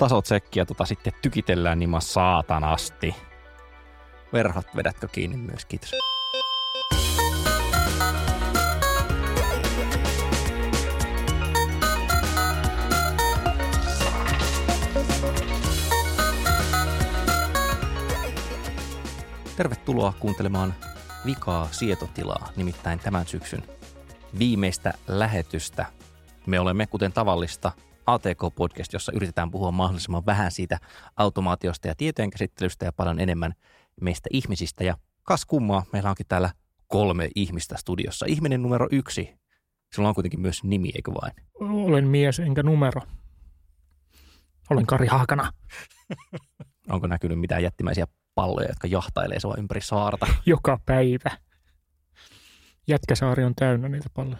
Tasotsekkiä tota sitten tykitellään niin saatanasti. Verhot vedätkö kiinni myös, kiitos. Tervetuloa kuuntelemaan Vikaa sietotilaa, nimittäin tämän syksyn viimeistä lähetystä. Me olemme, kuten tavallista, ATK-podcast, jossa yritetään puhua mahdollisimman vähän siitä automaatiosta ja tietojen käsittelystä ja paljon enemmän meistä ihmisistä. Ja kas kummaa, meillä onkin täällä kolme ihmistä studiossa. Ihminen numero yksi, sulla on kuitenkin myös nimi, eikö vain? Olen mies enkä numero. Olen Kari Haakana. Onko näkynyt mitään jättimäisiä palloja, jotka jahtailee sua ympäri saarta? Joka päivä. Jätkäsaari on täynnä niitä palloja.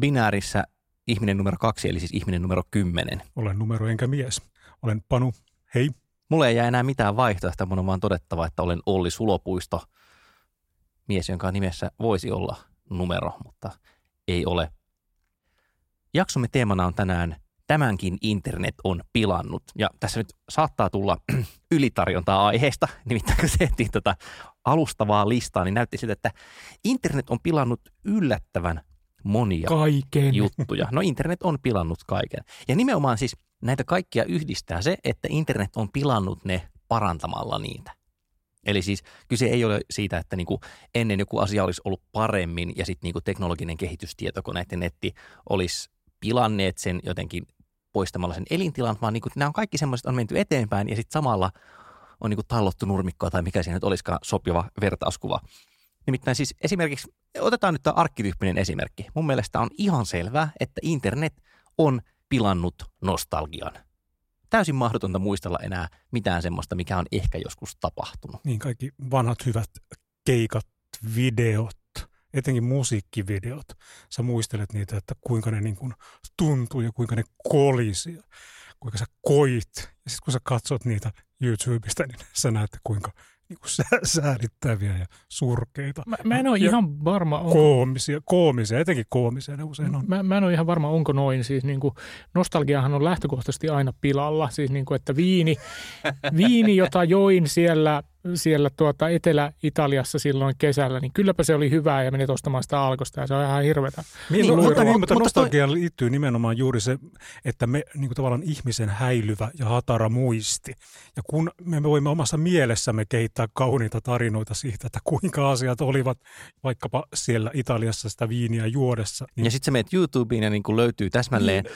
Binäärissä ihminen numero kaksi, eli siis ihminen numero kymmenen. Olen numero enkä mies. Olen Panu. Hei. Mulle ei jää enää mitään vaihtoehtoa, mun on vaan todettava, että olen Olli Sulopuisto. Mies, jonka nimessä voisi olla numero, mutta ei ole. Jaksomme teemana on tänään Tämänkin internet on pilannut. Ja tässä nyt saattaa tulla ylitarjontaa aiheesta, nimittäin kun tehtiin tätä alustavaa listaa, niin näytti siltä, että internet on pilannut yllättävän monia kaiken. juttuja. No internet on pilannut kaiken. Ja nimenomaan siis näitä kaikkia yhdistää se, että internet on pilannut ne parantamalla niitä. Eli siis kyse ei ole siitä, että niinku ennen joku asia olisi ollut paremmin ja sitten niinku teknologinen kehitys, tietokoneet ja netti olisi pilanneet sen jotenkin poistamalla sen elintilan, vaan niinku, nämä on kaikki semmoiset, on menty eteenpäin ja sitten samalla on niinku tallottu nurmikkoa tai mikä siinä nyt olisikaan sopiva vertauskuva. Nimittäin siis esimerkiksi, otetaan nyt tämä arkkityyppinen esimerkki. Mun mielestä on ihan selvää, että internet on pilannut nostalgian. Täysin mahdotonta muistella enää mitään semmoista, mikä on ehkä joskus tapahtunut. Niin kaikki vanhat hyvät keikat, videot, etenkin musiikkivideot. Sä muistelet niitä, että kuinka ne niin kuin tuntuu ja kuinka ne kolisi kuinka sä koit. Ja sitten kun sä katsot niitä YouTubesta, niin sä näet, kuinka niin kuin säädittäviä ja surkeita. Mä, mä en ole ja ihan varma. Onko, koomisia, koomisia, etenkin koomisia ne usein on. Mä, mä en ole ihan varma, onko noin. Siis niin kuin, nostalgiahan on lähtökohtaisesti aina pilalla. Siis niin kuin, että viini, viini, jota join siellä siellä tuota Etelä-Italiassa silloin kesällä, niin kylläpä se oli hyvää ja menit ostamaan sitä alkosta ja se on ihan hirvetä. Niin, niin, mutta, niin, mutta nostalgiaan liittyy nimenomaan juuri se, että me niin kuin tavallaan ihmisen häilyvä ja hatara muisti. Ja kun me voimme omassa mielessämme kehittää kauniita tarinoita siitä, että kuinka asiat olivat vaikkapa siellä Italiassa sitä viiniä juodessa. Niin... Ja sitten se menet YouTubeen ja niin kuin löytyy täsmälleen niin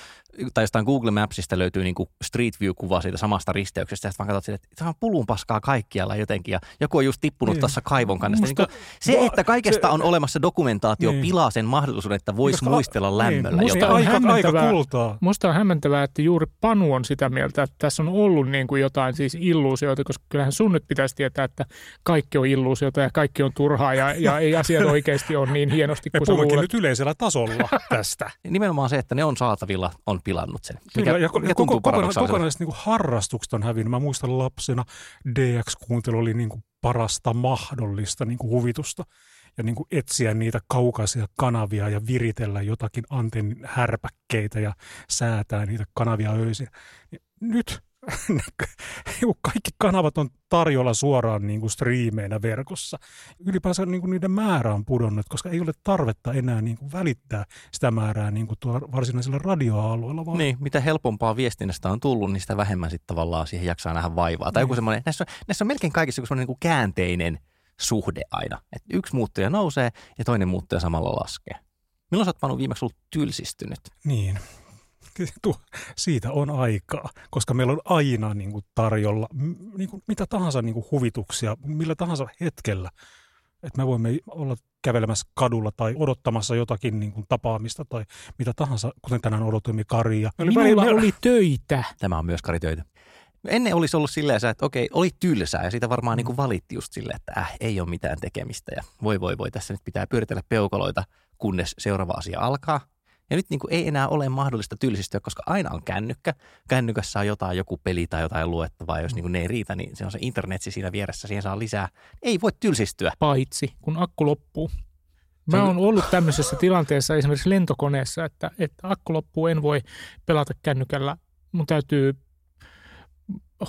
tai jostain Google Mapsista löytyy niin kuin Street View-kuva siitä samasta risteyksestä, ja sitten vaan katsot sille, että tämä on pulun paskaa kaikkialla jotenkin, ja joku on just tippunut niin. tuossa kaivon kannasta. Musta, niin se, että kaikesta se, on olemassa dokumentaatio, niin. pilaa sen mahdollisuuden, että voisi muistella niin. lämmöllä. Niin. Musta, on aika, aika kultaa. musta on hämmentävää, että juuri Panu on sitä mieltä, että tässä on ollut niin kuin jotain siis illuusioita, koska kyllähän sun nyt pitäisi tietää, että kaikki on illuusiota ja kaikki on turhaa, ja, ja ei asiat oikeasti ole niin hienosti kuin Me puhumme nyt yleisellä tasolla tästä. Nimenomaan se, että ne on saatavilla, on pilannut sen. Mikä, Kyllä, ja, mikä ja koko, kokonaiset niin harrastukset on hävinnyt. Mä muistan lapsena DX-kuuntelu oli niin kuin parasta mahdollista niin kuin huvitusta ja niin kuin etsiä niitä kaukaisia kanavia ja viritellä jotakin antennin härpäkkeitä ja säätää niitä kanavia öisin. Nyt kaikki kanavat on tarjolla suoraan niin kuin striimeinä verkossa. Ylipäänsä niin kuin niiden määrä on pudonnut, koska ei ole tarvetta enää niin kuin välittää sitä määrää niin kuin tuolla varsinaisilla radioalueilla. Vaan... Niin, mitä helpompaa viestinnästä on tullut, niin sitä vähemmän sitten tavallaan siihen jaksaa nähdä vaivaa. Niin. Tai joku semmoinen, näissä, on, näissä on melkein kaikissa joku semmoinen niin kuin käänteinen suhde aina. Että yksi muuttuja nousee ja toinen muuttuja samalla laskee. Milloin sä oot Panu viimeksi ollut tylsistynyt? Niin, siitä on aikaa, koska meillä on aina niin kuin tarjolla niin kuin mitä tahansa niin kuin huvituksia, millä tahansa hetkellä. Että me voimme olla kävelemässä kadulla tai odottamassa jotakin niin kuin tapaamista tai mitä tahansa, kuten tänään odotimme Karia. Minulla oli, oli töitä. Tämä on myös Kari töitä. Ennen olisi ollut silleen, että okei, oli tylsää ja siitä varmaan niin kuin valitti just silleen, että äh, ei ole mitään tekemistä ja voi voi voi, tässä nyt pitää pyöritellä peukaloita, kunnes seuraava asia alkaa. Ja nyt niin kuin ei enää ole mahdollista tylsistyä, koska aina on kännykkä. Kännykässä on jotain, joku peli tai jotain luettavaa. Jos niin kuin ne ei riitä, niin se on se internetsi siinä vieressä, siihen saa lisää. Ei voi tylsistyä. Paitsi, kun akku loppuu. Mä oon ollut tämmöisessä tilanteessa esimerkiksi lentokoneessa, että, että akku loppuu, en voi pelata kännykällä. Mun täytyy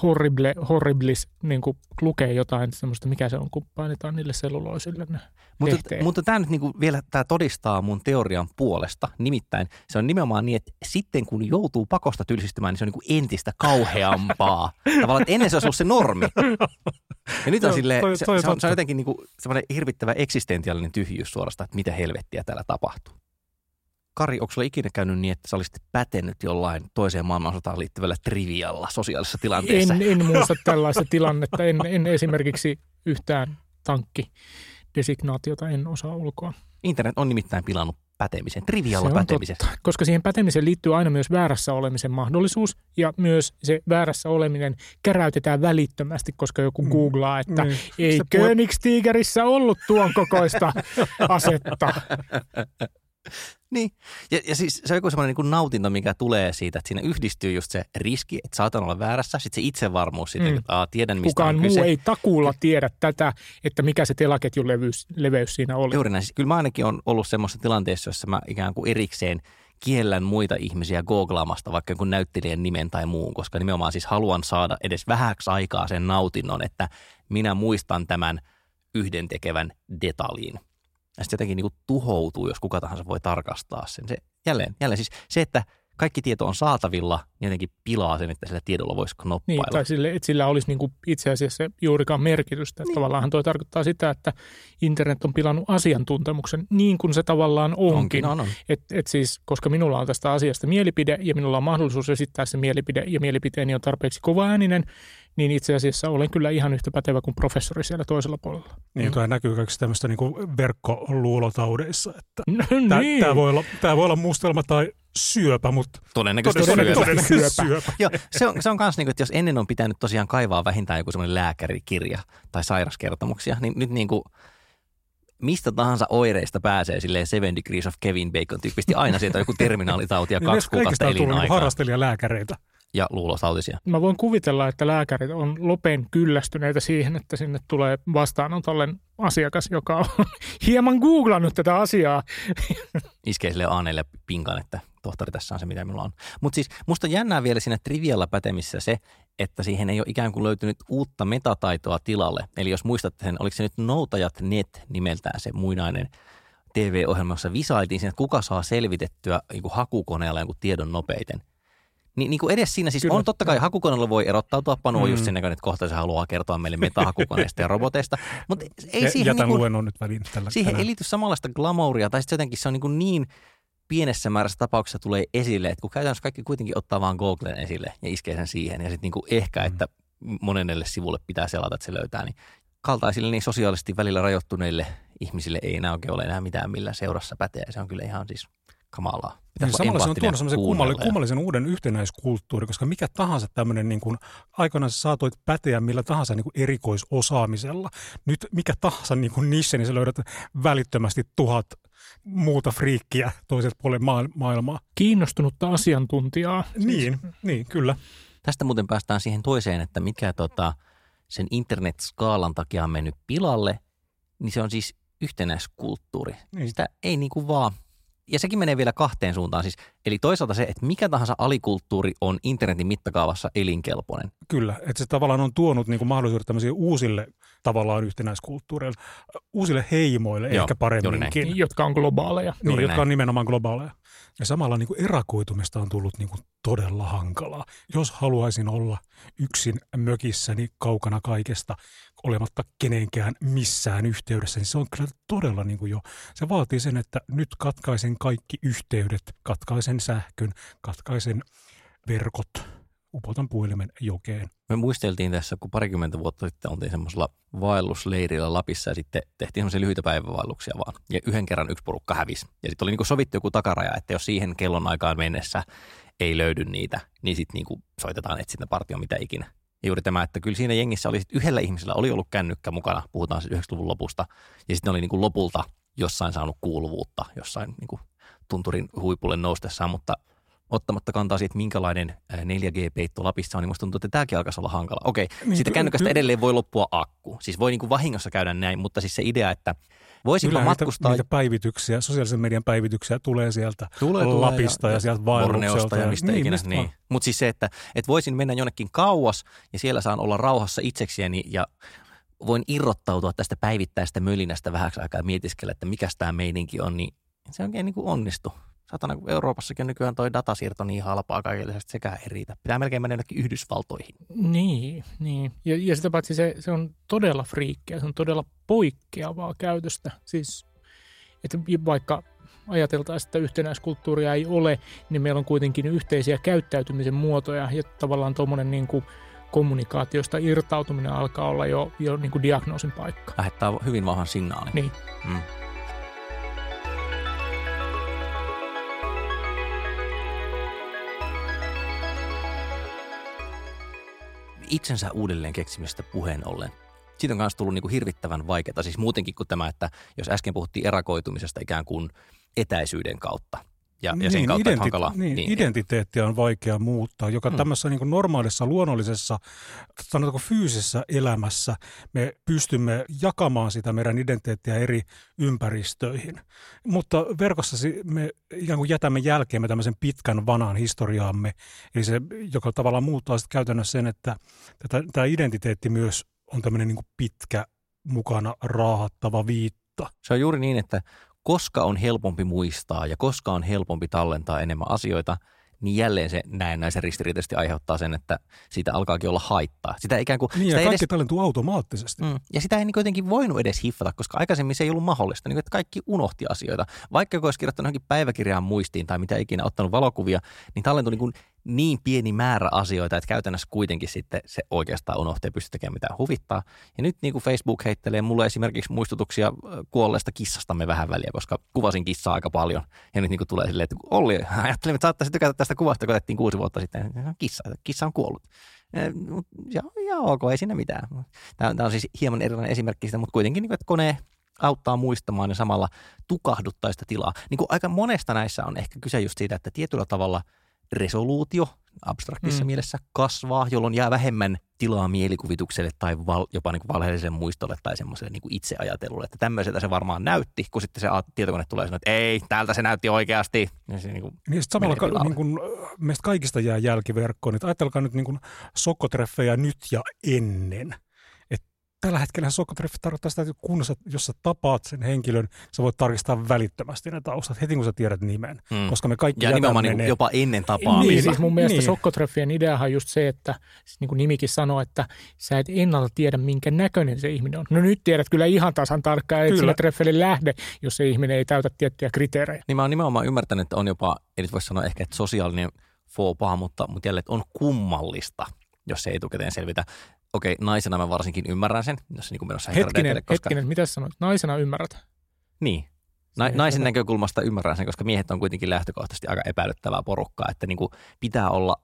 horrible, horriblis niin kuin lukee jotain semmoista, mikä se on, kun painetaan niille selluloisille ne mutta, mutta tämä nyt niin kuin vielä tämä todistaa mun teorian puolesta. Nimittäin se on nimenomaan niin, että sitten kun joutuu pakosta tylsistymään, niin se on niin kuin entistä kauheampaa. Tavallaan, että ennen se olisi ollut se normi. Ja nyt on sille, se, se, on, se on jotenkin niin kuin semmoinen hirvittävä eksistentiaalinen tyhjyys suorastaan, että mitä helvettiä täällä tapahtuu. Kari, onko sulla ikinä käynyt niin, että sä olisit pätenyt jollain toiseen maailmansotaan liittyvällä trivialla sosiaalisessa tilanteessa? En, en muista tällaista tilannetta. En, en esimerkiksi yhtään tankki designaatiota en osaa ulkoa. Internet on nimittäin pilannut pätemisen, trivialla pätemisen. Totta, koska siihen pätemiseen liittyy aina myös väärässä olemisen mahdollisuus ja myös se väärässä oleminen käräytetään välittömästi, koska joku mm. googlaa, että mm. ei Königstigerissä ollut tuon kokoista asetta. Niin, ja, ja siis se on joku semmoinen niin nautinto, mikä tulee siitä, että siinä yhdistyy just se riski, että saatan olla väärässä, sitten se itsevarmuus siitä, mm. että aa, tiedän mistä Kukaan on muu kyse. ei takuulla tiedä tätä, että mikä se telaketjun leveys, leveys siinä oli. Juuri näin. Siis kyllä mä ainakin on ollut semmoisessa tilanteessa, jossa mä ikään kuin erikseen kiellän muita ihmisiä googlaamasta vaikka jonkun näyttelijän nimen tai muun, koska nimenomaan siis haluan saada edes vähäksi aikaa sen nautinnon, että minä muistan tämän yhdentekevän detaljin ja sitten jotenkin niin kuin tuhoutuu, jos kuka tahansa voi tarkastaa sen. Se, jälleen, jälleen siis se, että kaikki tieto on saatavilla, niin jotenkin pilaa sen, että sillä tiedolla voisi knoppailla. Niin, tai sille, että sillä olisi niin kuin itse asiassa juurikaan merkitystä. Niin. Tavallaan tuo tarkoittaa sitä, että internet on pilannut asiantuntemuksen niin kuin se tavallaan onkin. onkin on, on. Et, et siis, koska minulla on tästä asiasta mielipide ja minulla on mahdollisuus esittää se mielipide ja mielipiteeni on tarpeeksi kovaääninen, niin itse asiassa olen kyllä ihan yhtä pätevä kuin professori siellä toisella puolella. Niin, mm. näkyy kaikista tämmöistä niin verkkoluulotaudeissa, että no, tämä, niin. tämä, voi olla, tämä voi olla mustelma tai syöpä, mutta todennäköisesti, todennäköisesti syöpä. syöpä. Joo, se on, se on kans niin kuin, että jos ennen on pitänyt tosiaan kaivaa vähintään joku semmoinen lääkärikirja tai sairaskertomuksia, niin nyt niin kuin mistä tahansa oireista pääsee silleen Seven Degrees of Kevin Bacon tyyppisesti aina sieltä joku terminaalitauti ja niin kaksi kuukautta elinaikaa. harrastelijalääkäreitä ja luulotautisia. Mä voin kuvitella, että lääkärit on lopen kyllästyneitä siihen, että sinne tulee vastaanotolle asiakas, joka on hieman googlannut tätä asiaa. Iskee sille aaneille pinkan, että tohtori, tässä on se, mitä minulla on. Mutta siis musta jännää vielä siinä trivialla pätemissä se, että siihen ei ole ikään kuin löytynyt uutta metataitoa tilalle. Eli jos muistatte sen, oliko se nyt Noutajat Net nimeltään se muinainen TV-ohjelma, jossa visailtiin siinä, että kuka saa selvitettyä niin hakukoneella jonkun tiedon nopeiten – niin, niin kuin edes siinä siis Kyllä. on totta kai hakukoneella voi erottautua. Panu on mm. just sen näköinen, että kohta se haluaa kertoa meille metahakukoneista ja roboteista. Mutta ei ja, siihen, jätän niin kuin, nyt väliin tällä Siihen tänään. ei liity samanlaista glamouria, tai sitten jotenkin se on niin, kuin niin pienessä määrässä tapauksessa tulee esille, että kun käytännössä kaikki kuitenkin ottaa vaan Googlen esille ja iskee sen siihen, ja sitten niin ehkä, mm. että monelle sivulle pitää selata, että se löytää, niin kaltaisille niin sosiaalisesti välillä rajoittuneille ihmisille ei enää oikein ole enää mitään millä seurassa pätee. Se on kyllä ihan siis kamalaa. Niin samalla se on tuonut semmoisen kummallisen, kummallisen uuden yhtenäiskulttuuri, koska mikä tahansa tämmöinen, niin kuin, aikanaan sä saatoit päteä millä tahansa niin kuin erikoisosaamisella. Nyt mikä tahansa niin kuin niche, niin sä löydät välittömästi tuhat muuta friikkiä toiselta puolelle maailmaa. Kiinnostunutta asiantuntijaa. Niin, niin, kyllä. Tästä muuten päästään siihen toiseen, että mikä tota, sen internet-skaalan takia on mennyt pilalle, niin se on siis yhtenäiskulttuuri. Niin. Sitä ei niin kuin vaan ja sekin menee vielä kahteen suuntaan. Siis, eli toisaalta se, että mikä tahansa alikulttuuri on internetin mittakaavassa elinkelpoinen. Kyllä, että se tavallaan on tuonut niin kuin mahdollisuudet tämmöisiä uusille tavallaan yhtenäiskulttuureille, uusille heimoille Joo, ehkä paremminkin. Jotka on globaaleja. Niin, jotka on nimenomaan globaaleja. Ja samalla niin kuin erakoitumista on tullut niin kuin todella hankalaa. Jos haluaisin olla yksin mökissäni kaukana kaikesta, olematta kenenkään missään yhteydessä, niin se on kyllä todella niin kuin jo, se vaatii sen, että nyt katkaisen kaikki yhteydet, katkaisen sähkön, katkaisen verkot, upotan puhelimen jokeen. Me muisteltiin tässä, kun parikymmentä vuotta sitten oltiin semmoisella vaellusleirillä Lapissa ja sitten tehtiin semmoisia lyhyitä päivävaelluksia vaan. Ja yhden kerran yksi porukka hävisi. Ja sitten oli niin sovittu joku takaraja, että jos siihen kellon aikaan mennessä ei löydy niitä, niin sitten niin soitetaan etsintäpartio mitä ikinä. Ja juuri tämä, että kyllä siinä jengissä oli yhdellä ihmisellä oli ollut kännykkä mukana, puhutaan siis 90-luvun lopusta, ja sitten oli niin kuin lopulta jossain saanut kuuluvuutta, jossain niin kuin tunturin huipulle noustessaan, mutta ottamatta kantaa siitä, minkälainen 4G-peitto Lapissa on, niin musta tuntuu, että tämäkin alkaisi olla hankala. Okei, niin, siitä kännykästä edelleen voi loppua akku. Siis voi niin kuin vahingossa käydä näin, mutta siis se idea, että Voisinko Kyllä matkustaa? Niitä, niitä päivityksiä, sosiaalisen median päivityksiä tulee sieltä tulee, Lapista tulee, ja, ja sieltä vaellukselta. ja mistä niin, ikinä. Niin. Mutta siis se, että, että voisin mennä jonnekin kauas ja siellä saan olla rauhassa itseksiäni ja voin irrottautua tästä päivittäistä mölinästä vähäksi aikaa ja mietiskellä, että mikä tämä meininki on, niin se oikein niin kuin onnistu. Satana, kun Euroopassakin nykyään toi datasiirto niin halpaa kaikille, että sekään ei riitä. Pitää melkein mennä jonnekin Yhdysvaltoihin. Niin, niin. Ja, ja sitä paitsi se, se on todella friikkiä, se on todella poikkeavaa käytöstä. Siis, että vaikka ajateltaisiin, että yhtenäiskulttuuria ei ole, niin meillä on kuitenkin yhteisiä käyttäytymisen muotoja ja tavallaan tuommoinen niin kuin kommunikaatiosta irtautuminen alkaa olla jo, jo niin kuin diagnoosin paikka. Lähettää hyvin vahvan signaalin. Niin. Mm. Itsensä uudelleen keksimistä puheen ollen. Siitä on myös tullut niin kuin hirvittävän vaikeaa, siis muutenkin kuin tämä, että jos äsken puhuttiin erakoitumisesta ikään kuin etäisyyden kautta, ja, ja sen niin, kautta, identi- hankala. Niin, niin, identiteettiä on vaikea muuttaa, joka hmm. tämmöisessä niin normaalissa, luonnollisessa, sanotaanko fyysisessä elämässä me pystymme jakamaan sitä meidän identiteettiä eri ympäristöihin. Mutta verkossa me ikään kuin jätämme jälkeemme tämmöisen pitkän vanhan historiaamme, eli se, joka tavallaan muuttaa sitten käytännössä sen, että tämä identiteetti myös on tämmöinen niin pitkä mukana raahattava viitta. Se on juuri niin, että koska on helpompi muistaa ja koska on helpompi tallentaa enemmän asioita, niin jälleen se näennäisen ristiriitaisesti aiheuttaa sen, että siitä alkaakin olla haittaa. Sitä ikään kuin, niin, sitä ja kaikki edes, tallentuu automaattisesti. Mm, ja sitä ei niin jotenkin voinut edes hiffata, koska aikaisemmin se ei ollut mahdollista, niin että kaikki unohti asioita. Vaikka olisi kirjoittanut johonkin päiväkirjaan muistiin tai mitä ikinä ottanut valokuvia, niin tallentui niin kuin niin pieni määrä asioita, että käytännössä kuitenkin sitten se oikeastaan unohtuu ja pysty tekemään mitään huvittaa. Ja nyt niin kuin Facebook heittelee mulle esimerkiksi muistutuksia kuolleesta kissastamme vähän väliä, koska kuvasin kissaa aika paljon. Ja nyt niin kuin tulee silleen, että Olli, ajattelin, että saattaisi tykätä tästä kuvasta, kun otettiin kuusi vuotta sitten. Kissa, kissa on kuollut. Ja, ja ok, ei siinä mitään. Tämä, tämä on siis hieman erilainen esimerkki siitä, mutta kuitenkin, niin kuin, että kone auttaa muistamaan ja samalla tukahduttaa sitä tilaa. Niin kuin aika monesta näissä on ehkä kyse just siitä, että tietyllä tavalla – resoluutio abstraktissa mm. mielessä kasvaa, jolloin jää vähemmän tilaa mielikuvitukselle tai val, jopa niin valheelliselle muistolle tai semmoiselle niin itseajatelulle. Että tämmöiseltä se varmaan näytti, kun sitten se tietokone tulee sanoa, että ei, täältä se näytti oikeasti. Ja se, niin kuin niin samalla ka- niin kuin, meistä kaikista jää jälkiverkkoon. Että ajatelkaa nyt niin kuin sokotreffejä nyt ja ennen tällä hetkellä sokotreffi tarkoittaa sitä, että kun sä, jos sä tapaat sen henkilön, sä voit tarkistaa välittömästi ne taustat heti kun sä tiedät nimen. Hmm. Koska me kaikki ja nimenomaan niin jopa ennen tapaamista. Niin, siis mun mielestä niin. sokkotreffien ideahan on just se, että siis niin kuin nimikin sanoo, että sä et ennalta tiedä, minkä näköinen se ihminen on. No nyt tiedät kyllä ihan tasan tarkkaan, että sille treffelle lähde, jos se ihminen ei täytä tiettyjä kriteerejä. Niin mä oon nimenomaan ymmärtänyt, että on jopa, ei nyt voi sanoa ehkä, että sosiaalinen faux mutta, mutta jälleen, että on kummallista, jos se ei etukäteen selvitä okei, naisena mä varsinkin ymmärrän sen, jos niin kuin menossa hetkinen, koska... hetkinen, mitä sanoit? Naisena ymmärrät? Niin. Na, naisen näkökulmasta ymmärrän sen, koska miehet on kuitenkin lähtökohtaisesti aika epäilyttävää porukkaa, että niin kuin pitää olla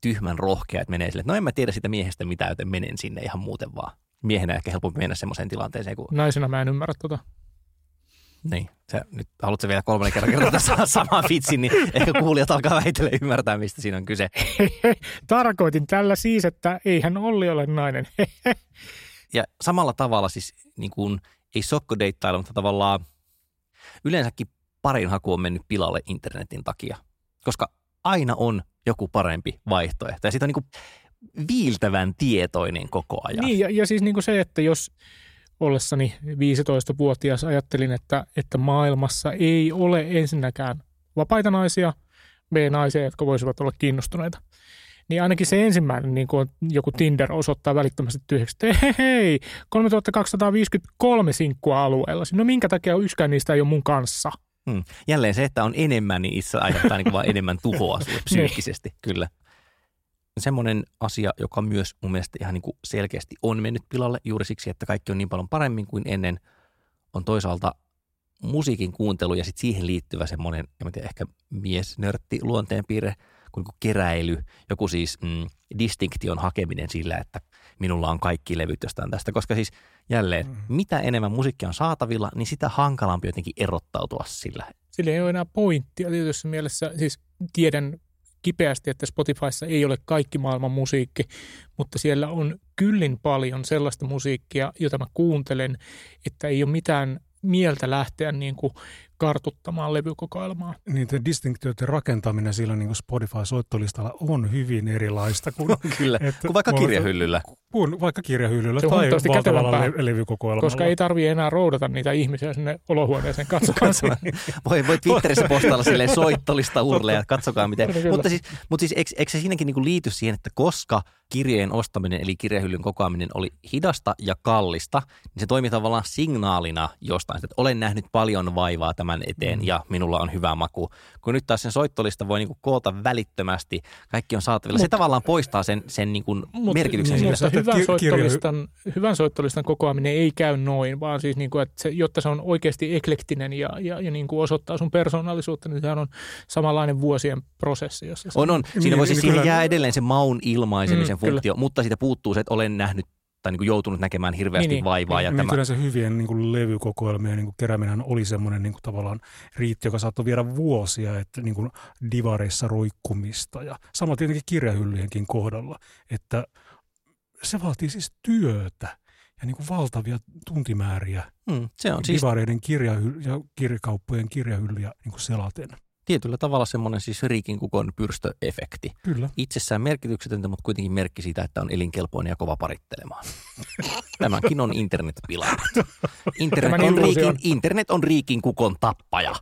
tyhmän rohkea, että menee sille, että no en mä tiedä sitä miehestä mitään, joten menen sinne ihan muuten vaan. Miehenä ehkä helpompi mennä semmoiseen tilanteeseen. Kun... Naisena mä en ymmärrä tota. Niin, se, nyt haluatko vielä kolmannen kerran kertoa saman vitsin, niin ehkä kuulijat alkaa väitellä ymmärtää, mistä siinä on kyse. Tarkoitin tällä siis, että eihän Olli ole nainen. ja samalla tavalla siis niin kuin, ei sokkodeittailla, mutta tavallaan yleensäkin parin haku on mennyt pilalle internetin takia, koska aina on joku parempi vaihtoehto. Ja siitä on niin kuin viiltävän tietoinen koko ajan. Niin, ja, ja siis niin kuin se, että jos ollessani 15-vuotias ajattelin, että, että maailmassa ei ole ensinnäkään vapaita naisia, B-naisia, jotka voisivat olla kiinnostuneita. Niin ainakin se ensimmäinen, niin kuin joku Tinder osoittaa välittömästi tyhjäksi, että hei, hei 3253 sinkkua alueella. No minkä takia yksikään niistä ei ole mun kanssa? Hmm. Jälleen se, että on enemmän, niin itse aiheuttaa niin vain enemmän tuhoa sulle niin. psyykkisesti, kyllä. Semmoinen asia, joka myös mun mielestä ihan niin kuin selkeästi on mennyt pilalle juuri siksi, että kaikki on niin paljon paremmin kuin ennen, on toisaalta musiikin kuuntelu ja sitten siihen liittyvä semmoinen, en tiedä, ehkä miesnörtti luonteenpiirre, kuin, kuin keräily, joku siis mm, distinktion hakeminen sillä, että minulla on kaikki levyt jostain tästä, koska siis jälleen, mm. mitä enemmän musiikkia on saatavilla, niin sitä hankalampi jotenkin erottautua sillä. Sillä ei ole enää pointtia tietyssä mielessä, siis tiedän kipeästi, että Spotifyssa ei ole kaikki maailman musiikki, mutta siellä on kyllin paljon sellaista musiikkia, jota mä kuuntelen, että ei ole mitään mieltä lähteä niin kuin kartuttamaan levykokoelmaa. Niiden distinktioiden rakentaminen sillä niin Spotify-soittolistalla on hyvin erilaista kuin, Kyllä, että, kuin vaikka kirjahyllyllä. Kuin vaikka kirjahyllyllä se tai valtavalla le- levykokoelmalla. Koska ei tarvitse enää roudata niitä ihmisiä sinne olohuoneeseen katsomaan. voi, voi Twitterissä postailla silleen soittolista urleja, katsokaa miten. Mutta siis, mutta siis eikö, eikö se siinäkin niin liity siihen, että koska kirjeen ostaminen eli kirjahyllyn kokoaminen oli hidasta ja kallista, niin se toimi tavallaan signaalina jostain, että olen nähnyt paljon vaivaa tämän eteen mm. ja minulla on hyvä maku. Kun nyt taas sen soittolista voi niinku koota välittömästi, kaikki on saatavilla. Mut, se tavallaan poistaa sen, sen niinku mut, merkityksen niin, sille. Hyvän soittolistan, hyvän soittolistan kokoaminen ei käy noin, vaan siis niinku, että se, jotta se on oikeasti eklektinen ja, ja, ja niinku osoittaa sun persoonallisuutta, niin sehän on samanlainen vuosien prosessi. Jos on, on. Siinä, niin, voisi, niin, siihen jää edelleen se maun ilmaisemisen mm, funktio, kyllä. mutta siitä puuttuu se, että olen nähnyt tai niin kuin joutunut näkemään hirveästi niin, niin. vaivaa. Niin, ja niin, tämä... se hyvien niin kuin levykokoelmien niin kuin kerääminen oli semmoinen niin kuin tavallaan riitti, joka saattoi viedä vuosia, että niin kuin divareissa roikkumista ja sama tietenkin kirjahyllyjenkin kohdalla, että se vaatii siis työtä ja niin kuin valtavia tuntimääriä mm, se on siis... divareiden ja kirjakauppojen kirjahyllyjä niin kuin selaten tietyllä tavalla semmoinen siis riikin kukon pyrstöefekti. Kyllä. Itsessään merkityksetöntä, mutta kuitenkin merkki siitä, että on elinkelpoinen ja kova parittelemaan. Tämäkin on internet. Internet on, riikin, internet on riikin kukon tappaja.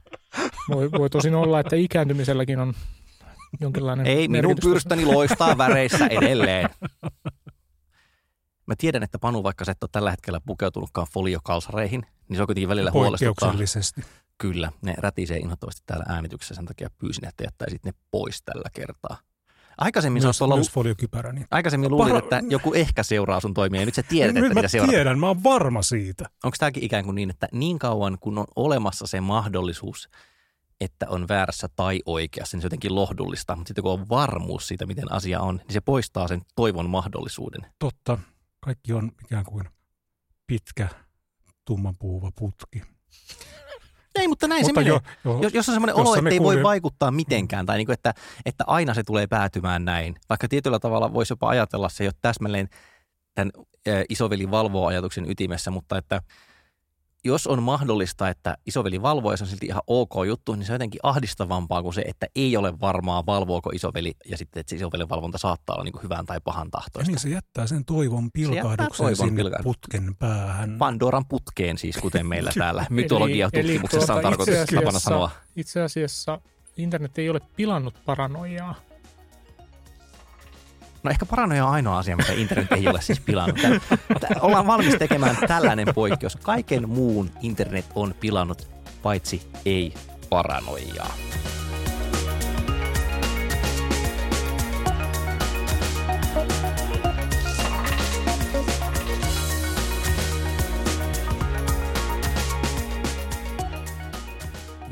Voi, voi tosin olla, että ikääntymiselläkin on jonkinlainen Ei, minun pyrstöni loistaa väreissä edelleen. Mä tiedän, että Panu, vaikka sä et ole tällä hetkellä pukeutunutkaan foliokalsareihin, niin se on kuitenkin välillä huolestuttaa. Kyllä, ne rätisee inhottavasti täällä äänityksessä, sen takia pyysin, että jättäisit ne pois tällä kertaa. Aikaisemmin myös, olla... Myös foliokypärä. Niin. Aikaisemmin luulin, että joku ehkä seuraa sun toimia ja nyt sä tiedät, nyt että mitä seuraa. tiedän, mä oon varma siitä. Onko tämäkin ikään kuin niin, että niin kauan kun on olemassa se mahdollisuus, että on väärässä tai oikeassa, niin se on jotenkin lohdullista. Mutta sitten kun on varmuus siitä, miten asia on, niin se poistaa sen toivon mahdollisuuden. Totta. Kaikki on ikään kuin pitkä, tummanpuhuva putki. Ei, mutta näin mutta se menee. Jo, jo, jos on semmoinen olo, että ei kuulin... voi vaikuttaa mitenkään, tai niin kuin, että, että aina se tulee päätymään näin. Vaikka tietyllä tavalla voisi jopa ajatella, se ei ole täsmälleen tämän isoveli valvoo ajatuksen ytimessä, mutta että – jos on mahdollista, että isoveli valvoo ja se on silti ihan ok juttu, niin se on jotenkin ahdistavampaa kuin se, että ei ole varmaa, valvooko isoveli ja sitten, että se isovelin valvonta saattaa olla niin kuin hyvän tai pahan tahtoista. niin se jättää sen toivon pilkahduksen toivon sinne putken päähän. Pandoran putkeen siis, kuten meillä täällä mytologiatutkimuksessa tuota, on tarkoitus tapana sanoa. Itse asiassa internet ei ole pilannut paranoiaa, No ehkä paranoja on ainoa asia, mitä internet ei ole siis pilannut. Tää, ollaan valmis tekemään tällainen poikkeus. Kaiken muun internet on pilannut, paitsi ei paranoiaa.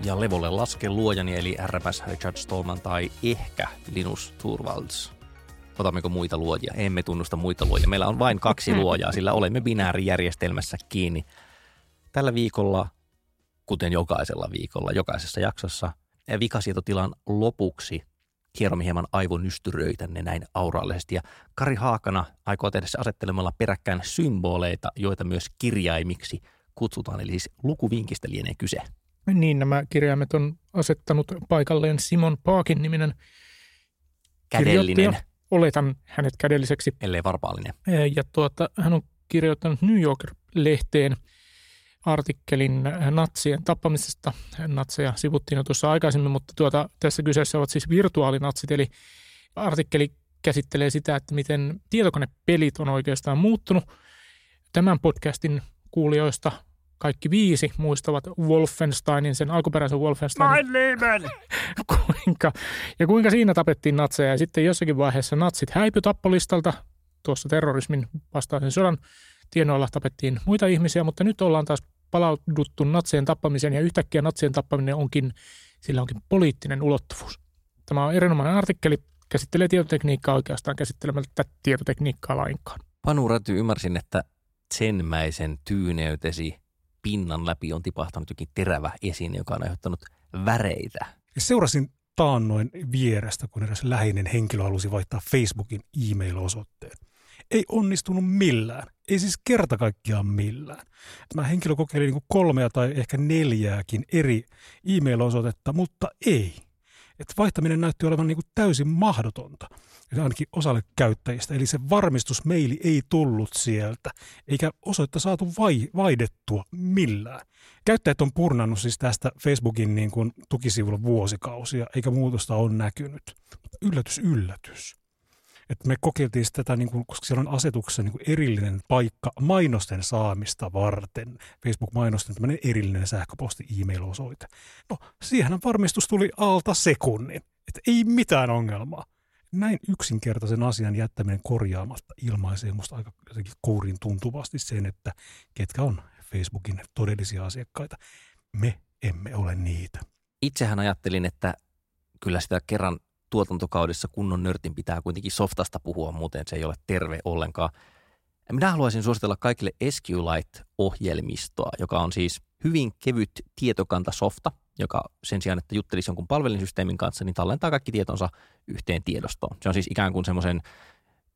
ja levolle laske luojani eli RPS Richard Stallman tai ehkä Linus Torvalds otammeko muita luojia. Emme tunnusta muita luojia. Meillä on vain kaksi luojaa, sillä olemme binäärijärjestelmässä kiinni. Tällä viikolla, kuten jokaisella viikolla, jokaisessa jaksossa, vikasietotilan lopuksi hieromme hieman aivonystyröitänne näin aurallisesti. Ja Kari Haakana aikoo tehdä se asettelemalla peräkkäin symboleita, joita myös kirjaimiksi kutsutaan. Eli siis lukuvinkistä lienee kyse. Niin, nämä kirjaimet on asettanut paikalleen Simon Paakin niminen Kädellinen oletan hänet kädelliseksi. Ellei varpaallinen. Ja tuota, hän on kirjoittanut New Yorker-lehteen artikkelin natsien tappamisesta. Natseja sivuttiin jo tuossa aikaisemmin, mutta tuota, tässä kyseessä ovat siis virtuaalinatsit, eli artikkeli käsittelee sitä, että miten tietokonepelit on oikeastaan muuttunut. Tämän podcastin kuulijoista kaikki viisi muistavat Wolfensteinin, sen alkuperäisen Wolfensteinin. Mein Leben! kuinka, ja kuinka siinä tapettiin natseja. Ja sitten jossakin vaiheessa natsit häipy tappolistalta tuossa terrorismin vastaisen sodan tienoilla tapettiin muita ihmisiä, mutta nyt ollaan taas palauduttu natsien tappamiseen ja yhtäkkiä natsien tappaminen onkin, sillä onkin poliittinen ulottuvuus. Tämä on erinomainen artikkeli, käsittelee tietotekniikkaa oikeastaan käsittelemättä tietotekniikkaa lainkaan. Panu Räty, ymmärsin, että senmäisen tyyneytesi pinnan läpi on tipahtanut jokin terävä esine, joka on aiheuttanut väreitä. Seurasin taannoin vierestä, kun edes läheinen henkilö halusi vaihtaa Facebookin e-mail-osoitteen. Ei onnistunut millään. Ei siis kerta kaikkiaan millään. Tämä henkilö kokeili niin kolmea tai ehkä neljääkin eri e-mail-osoitetta, mutta ei. Että vaihtaminen näytti olevan niin kuin täysin mahdotonta ainakin osalle käyttäjistä. Eli se varmistusmeili ei tullut sieltä, eikä osoitta saatu vai, vaihdettua millään. Käyttäjät on purnannut siis tästä Facebookin niin kuin tukisivulla vuosikausia, eikä muutosta ole näkynyt. Yllätys, yllätys. Että me kokeiltiin tätä, niin kuin, koska siellä on asetuksessa niin kuin erillinen paikka mainosten saamista varten. Facebook-mainosten tämmöinen erillinen sähköposti e-mail-osoite. No, siihen varmistus tuli alta sekunnin. Että ei mitään ongelmaa näin yksinkertaisen asian jättäminen korjaamatta ilmaisee musta aika jotenkin kourin tuntuvasti sen, että ketkä on Facebookin todellisia asiakkaita. Me emme ole niitä. Itsehän ajattelin, että kyllä sitä kerran tuotantokaudessa kunnon nörtin pitää kuitenkin softasta puhua, muuten se ei ole terve ollenkaan. Minä haluaisin suositella kaikille SQLite-ohjelmistoa, joka on siis hyvin kevyt tietokantasofta, joka sen sijaan, että juttelisi jonkun palvelinsysteemin kanssa, niin tallentaa kaikki tietonsa yhteen tiedostoon. Se on siis ikään kuin semmoisen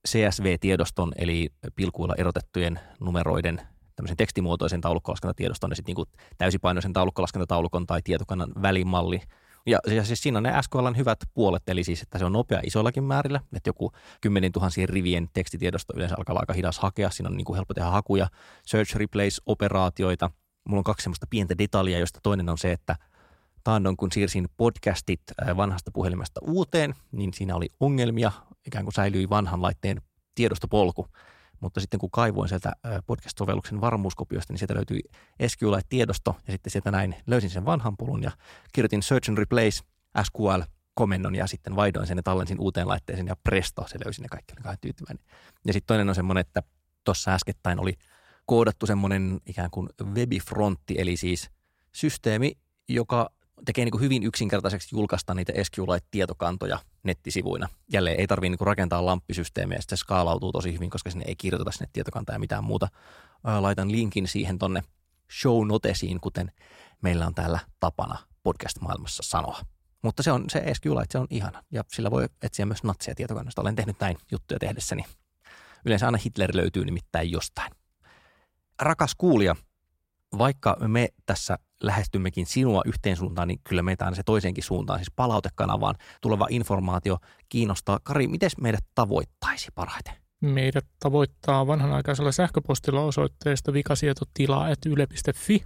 CSV-tiedoston, eli pilkuilla erotettujen numeroiden tämmöisen tekstimuotoisen taulukkolaskentatiedostoon ja sitten niin täysipainoisen taulukkolaskentataalukon tai tietokannan välimalli. Ja, ja siis siinä on ne SQLn hyvät puolet, eli siis, että se on nopea isollakin määrillä, että joku 10 000 rivien tekstitiedosto yleensä alkaa aika hidas hakea, siinä on niin kuin helppo tehdä hakuja, search replace-operaatioita. Mulla on kaksi semmoista pientä detaljia, josta toinen on se, että – taannoin, kun siirsin podcastit äh, vanhasta puhelimesta uuteen, niin siinä oli ongelmia, ikään kuin säilyi vanhan laitteen tiedostopolku. Mutta sitten kun kaivoin sieltä podcast-sovelluksen varmuuskopiosta, niin sieltä löytyi SQLite-tiedosto ja sitten sieltä näin löysin sen vanhan polun ja kirjoitin search and replace SQL komennon ja sitten vaihdoin sen ja tallensin uuteen laitteeseen ja presto, se löysi ne kaikki, oli tyytyväinen. Ja sitten toinen on semmoinen, että tuossa äskettäin oli koodattu semmoinen ikään kuin webifrontti, eli siis systeemi, joka tekee niin hyvin yksinkertaiseksi julkaista niitä SQLite-tietokantoja nettisivuina. Jälleen ei tarvitse niin rakentaa lamppisysteemiä, se skaalautuu tosi hyvin, koska sinne ei kirjoiteta sinne tietokantaa ja mitään muuta. Laitan linkin siihen tonne show notesiin, kuten meillä on täällä tapana podcast-maailmassa sanoa. Mutta se on se SQLite, se on ihana ja sillä voi etsiä myös natseja tietokannasta. Olen tehnyt näin juttuja tehdessäni. Yleensä aina Hitler löytyy nimittäin jostain. Rakas kuulija, vaikka me tässä lähestymmekin sinua yhteen suuntaan, niin kyllä meitä aina se toiseenkin suuntaan, siis palautekanavaan tuleva informaatio kiinnostaa. Kari, miten meidät tavoittaisi parhaiten? Meidät tavoittaa vanhanaikaisella sähköpostilla osoitteesta vikasietotila.yle.fi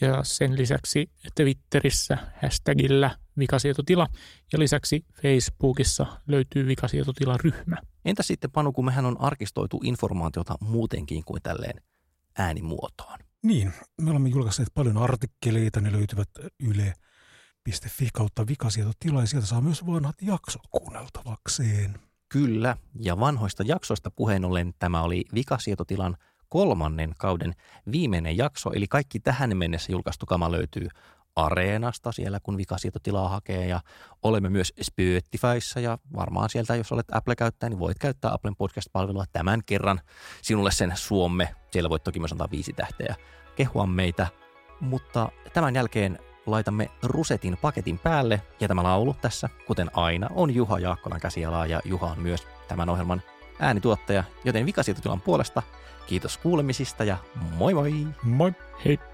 ja sen lisäksi Twitterissä hashtagillä vikasietotila ja lisäksi Facebookissa löytyy vikasietotila-ryhmä. Entä sitten Panu, kun mehän on arkistoitu informaatiota muutenkin kuin tälleen äänimuotoon? Niin, me olemme julkaisseet paljon artikkeleita, ne löytyvät yle.fi kautta vikasietotila ja sieltä saa myös vanhat jaksot kuunneltavakseen. Kyllä, ja vanhoista jaksoista puheen ollen tämä oli vikasietotilan kolmannen kauden viimeinen jakso, eli kaikki tähän mennessä julkaistu kama löytyy Areenasta siellä, kun vikasietotilaa hakee ja olemme myös Spotifyssa ja varmaan sieltä, jos olet Apple-käyttäjä, niin voit käyttää Applen podcast-palvelua tämän kerran. Sinulle sen Suomme. Siellä voit toki myös antaa viisi tähteä kehua meitä, mutta tämän jälkeen laitamme rusetin paketin päälle ja tämä laulu tässä, kuten aina, on Juha Jaakkolan käsialaa ja Juha on myös tämän ohjelman äänituottaja, joten vikasietotilan puolesta kiitos kuulemisista ja moi moi! Moi! Hei!